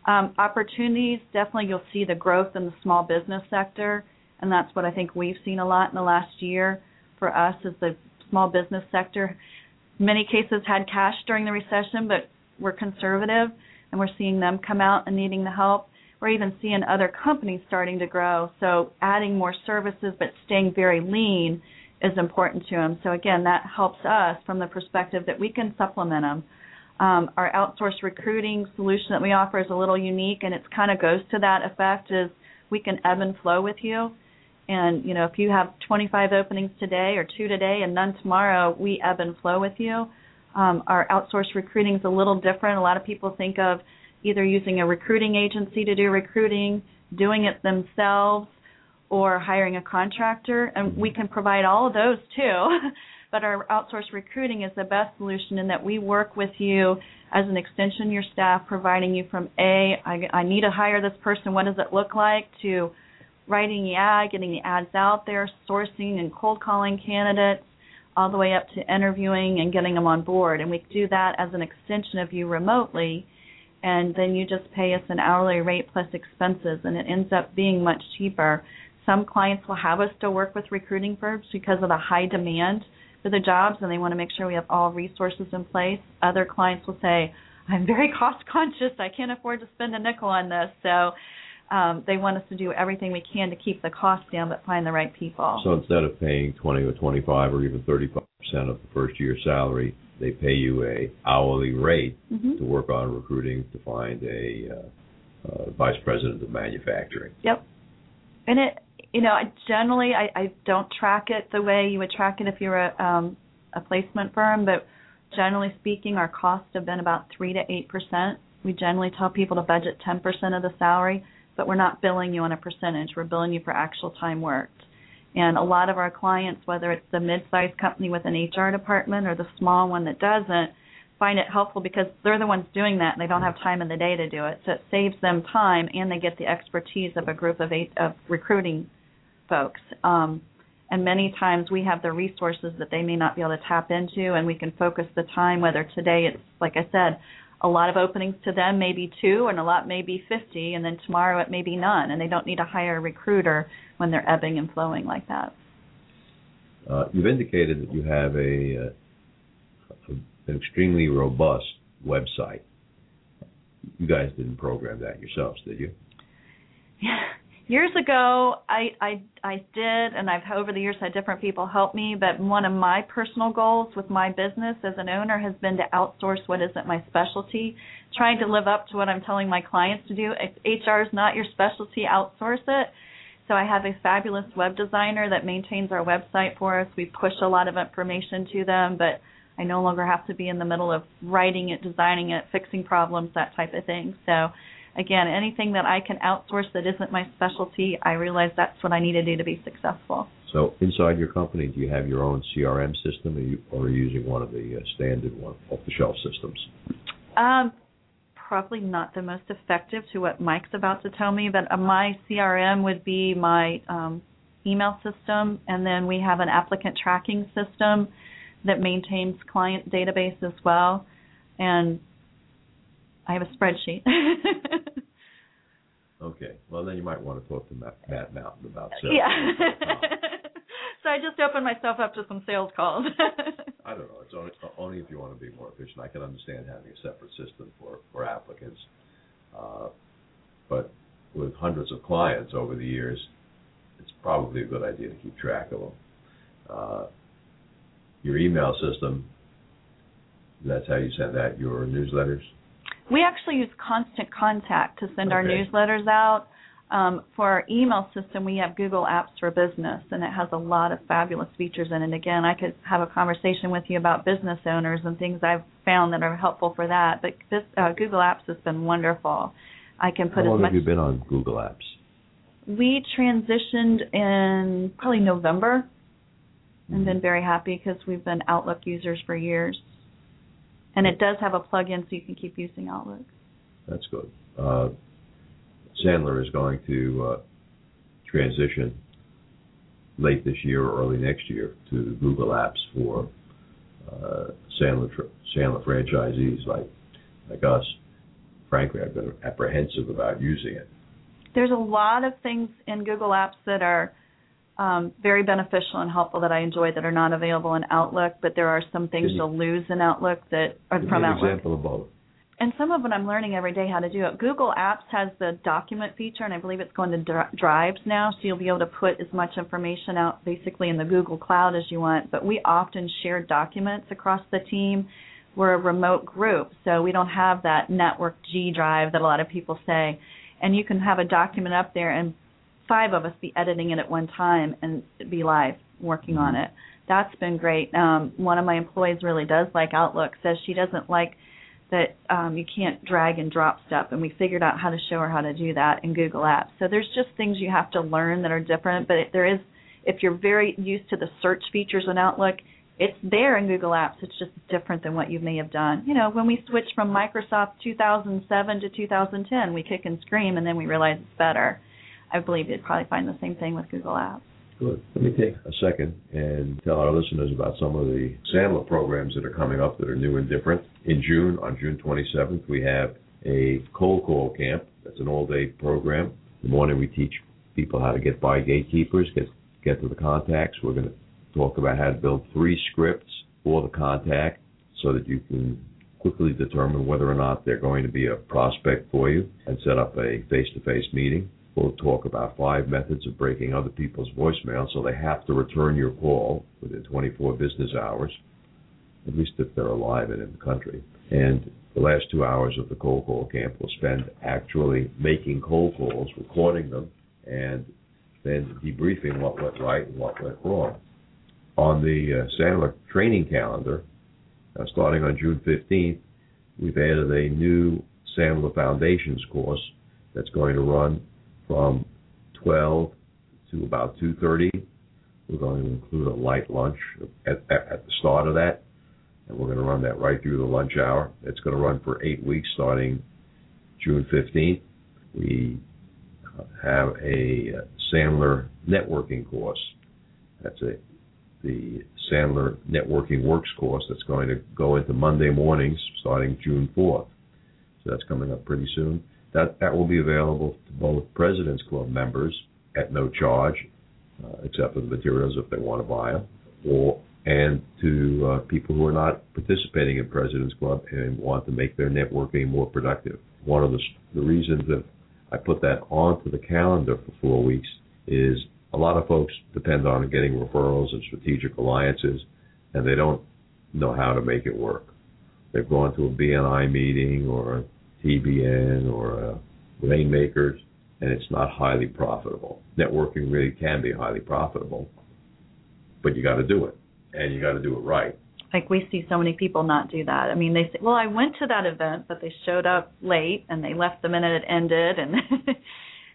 Um, opportunities, definitely you'll see the growth in the small business sector, and that's what I think we've seen a lot in the last year for us is the small business sector. Many cases had cash during the recession, but we're conservative, and we're seeing them come out and needing the help. We're even seeing other companies starting to grow, so adding more services but staying very lean is important to them. So again, that helps us from the perspective that we can supplement them um, our outsourced recruiting solution that we offer is a little unique, and it kind of goes to that effect: is we can ebb and flow with you. And you know, if you have 25 openings today or two today and none tomorrow, we ebb and flow with you. Um, our outsourced recruiting is a little different. A lot of people think of either using a recruiting agency to do recruiting, doing it themselves, or hiring a contractor, and we can provide all of those too. but our outsourced recruiting is the best solution in that we work with you as an extension of your staff, providing you from A, I, I need to hire this person, what does it look like, to writing the ad, getting the ads out there, sourcing and cold calling candidates, all the way up to interviewing and getting them on board. And we do that as an extension of you remotely. And then you just pay us an hourly rate plus expenses, and it ends up being much cheaper. Some clients will have us still work with recruiting firms because of the high demand for the jobs and they want to make sure we have all resources in place. Other clients will say, I'm very cost conscious. I can't afford to spend a nickel on this. So um, they want us to do everything we can to keep the cost down but find the right people. So instead of paying 20 or 25 or even 35% of the first year's salary, they pay you a hourly rate mm-hmm. to work on recruiting to find a uh, uh, vice president of manufacturing. Yep. And it you know, I generally I, I don't track it the way you would track it if you were a, um, a placement firm, but generally speaking, our costs have been about three to eight percent. We generally tell people to budget ten percent of the salary, but we're not billing you on a percentage. We're billing you for actual time worked. And a lot of our clients, whether it's the mid-sized company with an HR department or the small one that doesn't, find it helpful because they're the ones doing that and they don't have time in the day to do it. So it saves them time and they get the expertise of a group of eight of recruiting folks. Um, and many times we have the resources that they may not be able to tap into, and we can focus the time. Whether today it's like I said, a lot of openings to them, maybe two, and a lot maybe 50, and then tomorrow it may be none, and they don't need to hire a recruiter when they're ebbing and flowing like that. Uh, you've indicated that you have a, uh, an extremely robust website. You guys didn't program that yourselves, did you? Yeah. Years ago, I, I I did, and I've over the years had different people help me. But one of my personal goals with my business as an owner has been to outsource what isn't my specialty, trying to live up to what I'm telling my clients to do. If HR is not your specialty, outsource it. So I have a fabulous web designer that maintains our website for us. We push a lot of information to them, but I no longer have to be in the middle of writing it, designing it, fixing problems, that type of thing. So again, anything that I can outsource that isn't my specialty, I realize that's what I need to do to be successful. So inside your company, do you have your own CRM system, or, you, or are you using one of the uh, standard one off-the-shelf systems? Um, probably not the most effective to what Mike's about to tell me, but uh, my CRM would be my um, email system, and then we have an applicant tracking system that maintains client database as well, and I have a spreadsheet. okay, well then you might want to talk to Matt, Matt Mountain about sales. Yeah. so I just opened myself up to some sales calls. I don't know. It's only only if you want to be more efficient. I can understand having a separate system for for applicants, uh, but with hundreds of clients over the years, it's probably a good idea to keep track of them. Uh, your email system. That's how you send out your newsletters. We actually use Constant Contact to send okay. our newsletters out. Um, for our email system, we have Google Apps for Business, and it has a lot of fabulous features in it. Again, I could have a conversation with you about business owners and things I've found that are helpful for that. But this, uh, Google Apps has been wonderful. I can put How long as much. have you been on Google Apps? We transitioned in probably November, mm-hmm. and been very happy because we've been Outlook users for years. And it does have a plug-in so you can keep using Outlook. That's good. Uh, Sandler is going to uh, transition late this year or early next year to Google Apps for uh, Sandler Sandler franchisees like like us. Frankly, I've been apprehensive about using it. There's a lot of things in Google Apps that are um, very beneficial and helpful that I enjoy that are not available in Outlook, but there are some things you, you'll lose in Outlook that are from an Outlook. example of both. And some of it I'm learning every day how to do it. Google Apps has the document feature, and I believe it's going to dri- drives now, so you'll be able to put as much information out basically in the Google Cloud as you want. But we often share documents across the team. We're a remote group, so we don't have that network G drive that a lot of people say. And you can have a document up there, and five of us be editing it at one time and be live working on it. That's been great. Um, one of my employees really does like Outlook. Says she doesn't like that um, you can't drag and drop stuff, and we figured out how to show her how to do that in Google Apps. So there's just things you have to learn that are different, but there is, if you're very used to the search features in Outlook, it's there in Google Apps. It's just different than what you may have done. You know, when we switched from Microsoft 2007 to 2010, we kick and scream, and then we realize it's better. I believe you'd probably find the same thing with Google Apps. Good. Let me take a second and tell our listeners about some of the Sandler programs that are coming up that are new and different. In June, on June 27th, we have a cold call camp. That's an all-day program. In the morning, we teach people how to get by gatekeepers, get get to the contacts. We're going to talk about how to build three scripts for the contact so that you can quickly determine whether or not they're going to be a prospect for you and set up a face-to-face meeting. We'll talk about five methods of breaking other people's voicemail so they have to return your call within 24 business hours, at least if they're alive and in the country. And the last two hours of the cold call camp we'll spend actually making cold calls, recording them, and then debriefing what went right and what went wrong. On the uh, Sandler training calendar, uh, starting on June 15th, we've added a new Sandler Foundations course that's going to run from 12 to about 2.30. We're going to include a light lunch at, at, at the start of that, and we're going to run that right through the lunch hour. It's going to run for eight weeks starting June 15th. We have a Sandler networking course. That's a the Sandler Networking Works course that's going to go into Monday mornings starting June 4th. So that's coming up pretty soon. That that will be available to both President's Club members at no charge, uh, except for the materials if they want to buy them, or and to uh, people who are not participating in President's Club and want to make their networking more productive. One of the the reasons that I put that onto the calendar for four weeks is a lot of folks depend on getting referrals and strategic alliances, and they don't know how to make it work. They've gone to a BNI meeting or TBN or a Rainmakers, and it's not highly profitable. Networking really can be highly profitable, but you got to do it, and you got to do it right. Like we see so many people not do that. I mean, they say, "Well, I went to that event, but they showed up late and they left the minute it ended and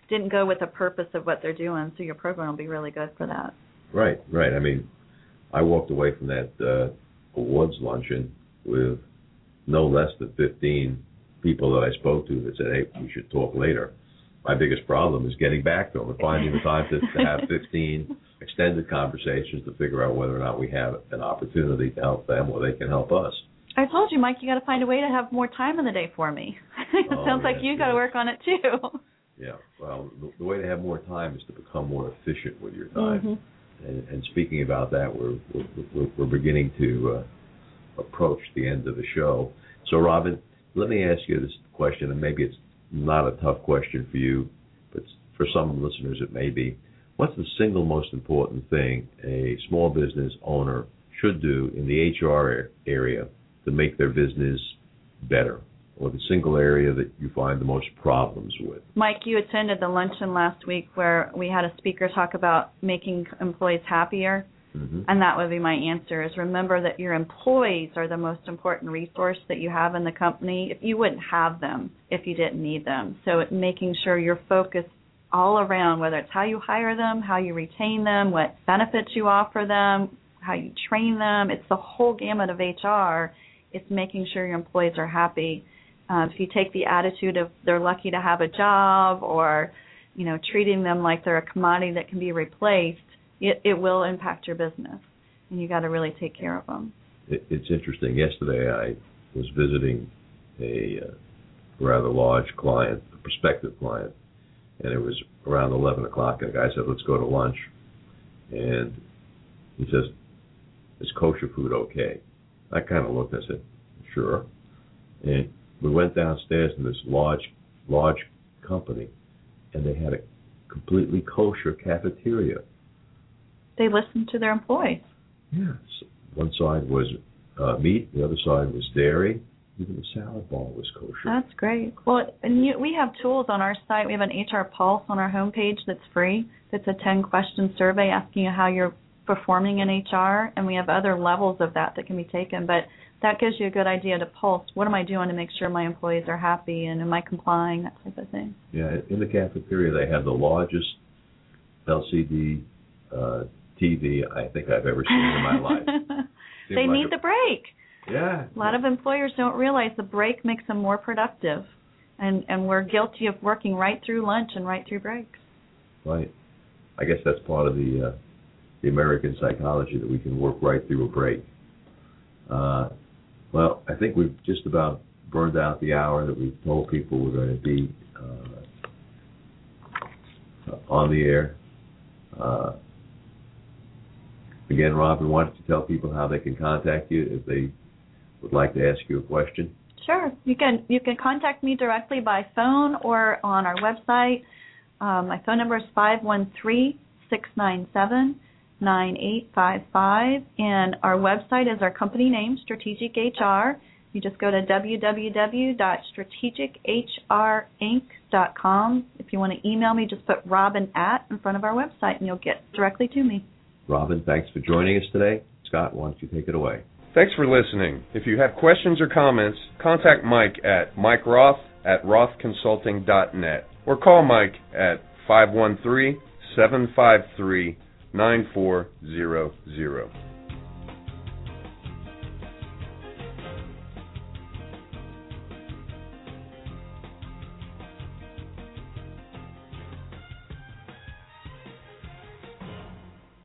didn't go with the purpose of what they're doing." So your program will be really good for that. Right, right. I mean, I walked away from that uh, awards luncheon with no less than 15 people that I spoke to that said, "Hey, we should talk later." My biggest problem is getting back to them and finding the time to, to have 15 extended conversations to figure out whether or not we have an opportunity to help them or they can help us. I told you, Mike, you got to find a way to have more time in the day for me. it Oh, sounds like yes, you got to work on it too. Yeah. Well, the, the way to have more time is to become more efficient with your time. Mhm. And, and speaking about that, we're we're, we're, we're beginning to uh, approach the end of the show. So, Robin, let me ask you this question, and maybe it's not a tough question for you, but for some listeners it may be. What's the single most important thing a small business owner should do in the HR area to make their business better, or the single area that you find the most problems with? Mike, you attended the luncheon last week where we had a speaker talk about making employees happier. Hmm And that would be my answer is remember that your employees are the most important resource that you have in the company. If you wouldn't have them if you didn't need them. So making sure you're focused all around whether it's how you hire them, how you retain them, what benefits you offer them, how you train them. It's the whole gamut of HR. It's making sure your employees are happy. Uh, if you take the attitude of they're lucky to have a job or you know treating them like they're a commodity that can be replaced it, it will impact your business, and you got to really take care of them. It, it's interesting. Yesterday, I was visiting a uh, rather large client, a prospective client, and it was around 11 o'clock. And the guy said, "Let's go to lunch," and he says, "Is kosher food okay?" I kind of looked. I said, "Sure." And we went downstairs in this large, large company, and they had a completely kosher cafeteria. They listen to their employees. Yes. One side was uh, meat, the other side was dairy. Even the salad bar was kosher. That's great. Well, and you, we have tools on our site. We have an HR Pulse on our homepage that's free. It's a 10 question survey asking you how you're performing in HR, and we have other levels of that that can be taken. But that gives you a good idea to pulse. What am I doing to make sure my employees are happy, and am I complying? That type of thing. Yeah, in the cafeteria they have the largest LCD uh, TV I think I've ever seen in my life. they like need a- the break. Yeah. A lot of employers don't realize the break makes them more productive, and and we're guilty of working right through lunch and right through breaks. Right. I guess that's part of the uh, the American psychology that we can work right through a break. Uh, well, I think we've just about burned out the hour that we told people we're going to be uh, on the air. Uh, again, Robin, why don't you tell people how they can contact you if they would like to ask you a question? Sure, you can you can contact me directly by phone or on our website. Um, my phone number is five one three six nine seven nine eight five five, and our website is our company name, Strategic HR. You just go to www.strategichrinc.com. If you want to email me, just put Robin at in front of our website, and you'll get directly to me. Robin, thanks for joining us today. Scott, why don't you take it away? Thanks for listening. If you have questions or comments, contact Mike at Mike Roth at rothconsulting.net or call Mike at 513 753 9400.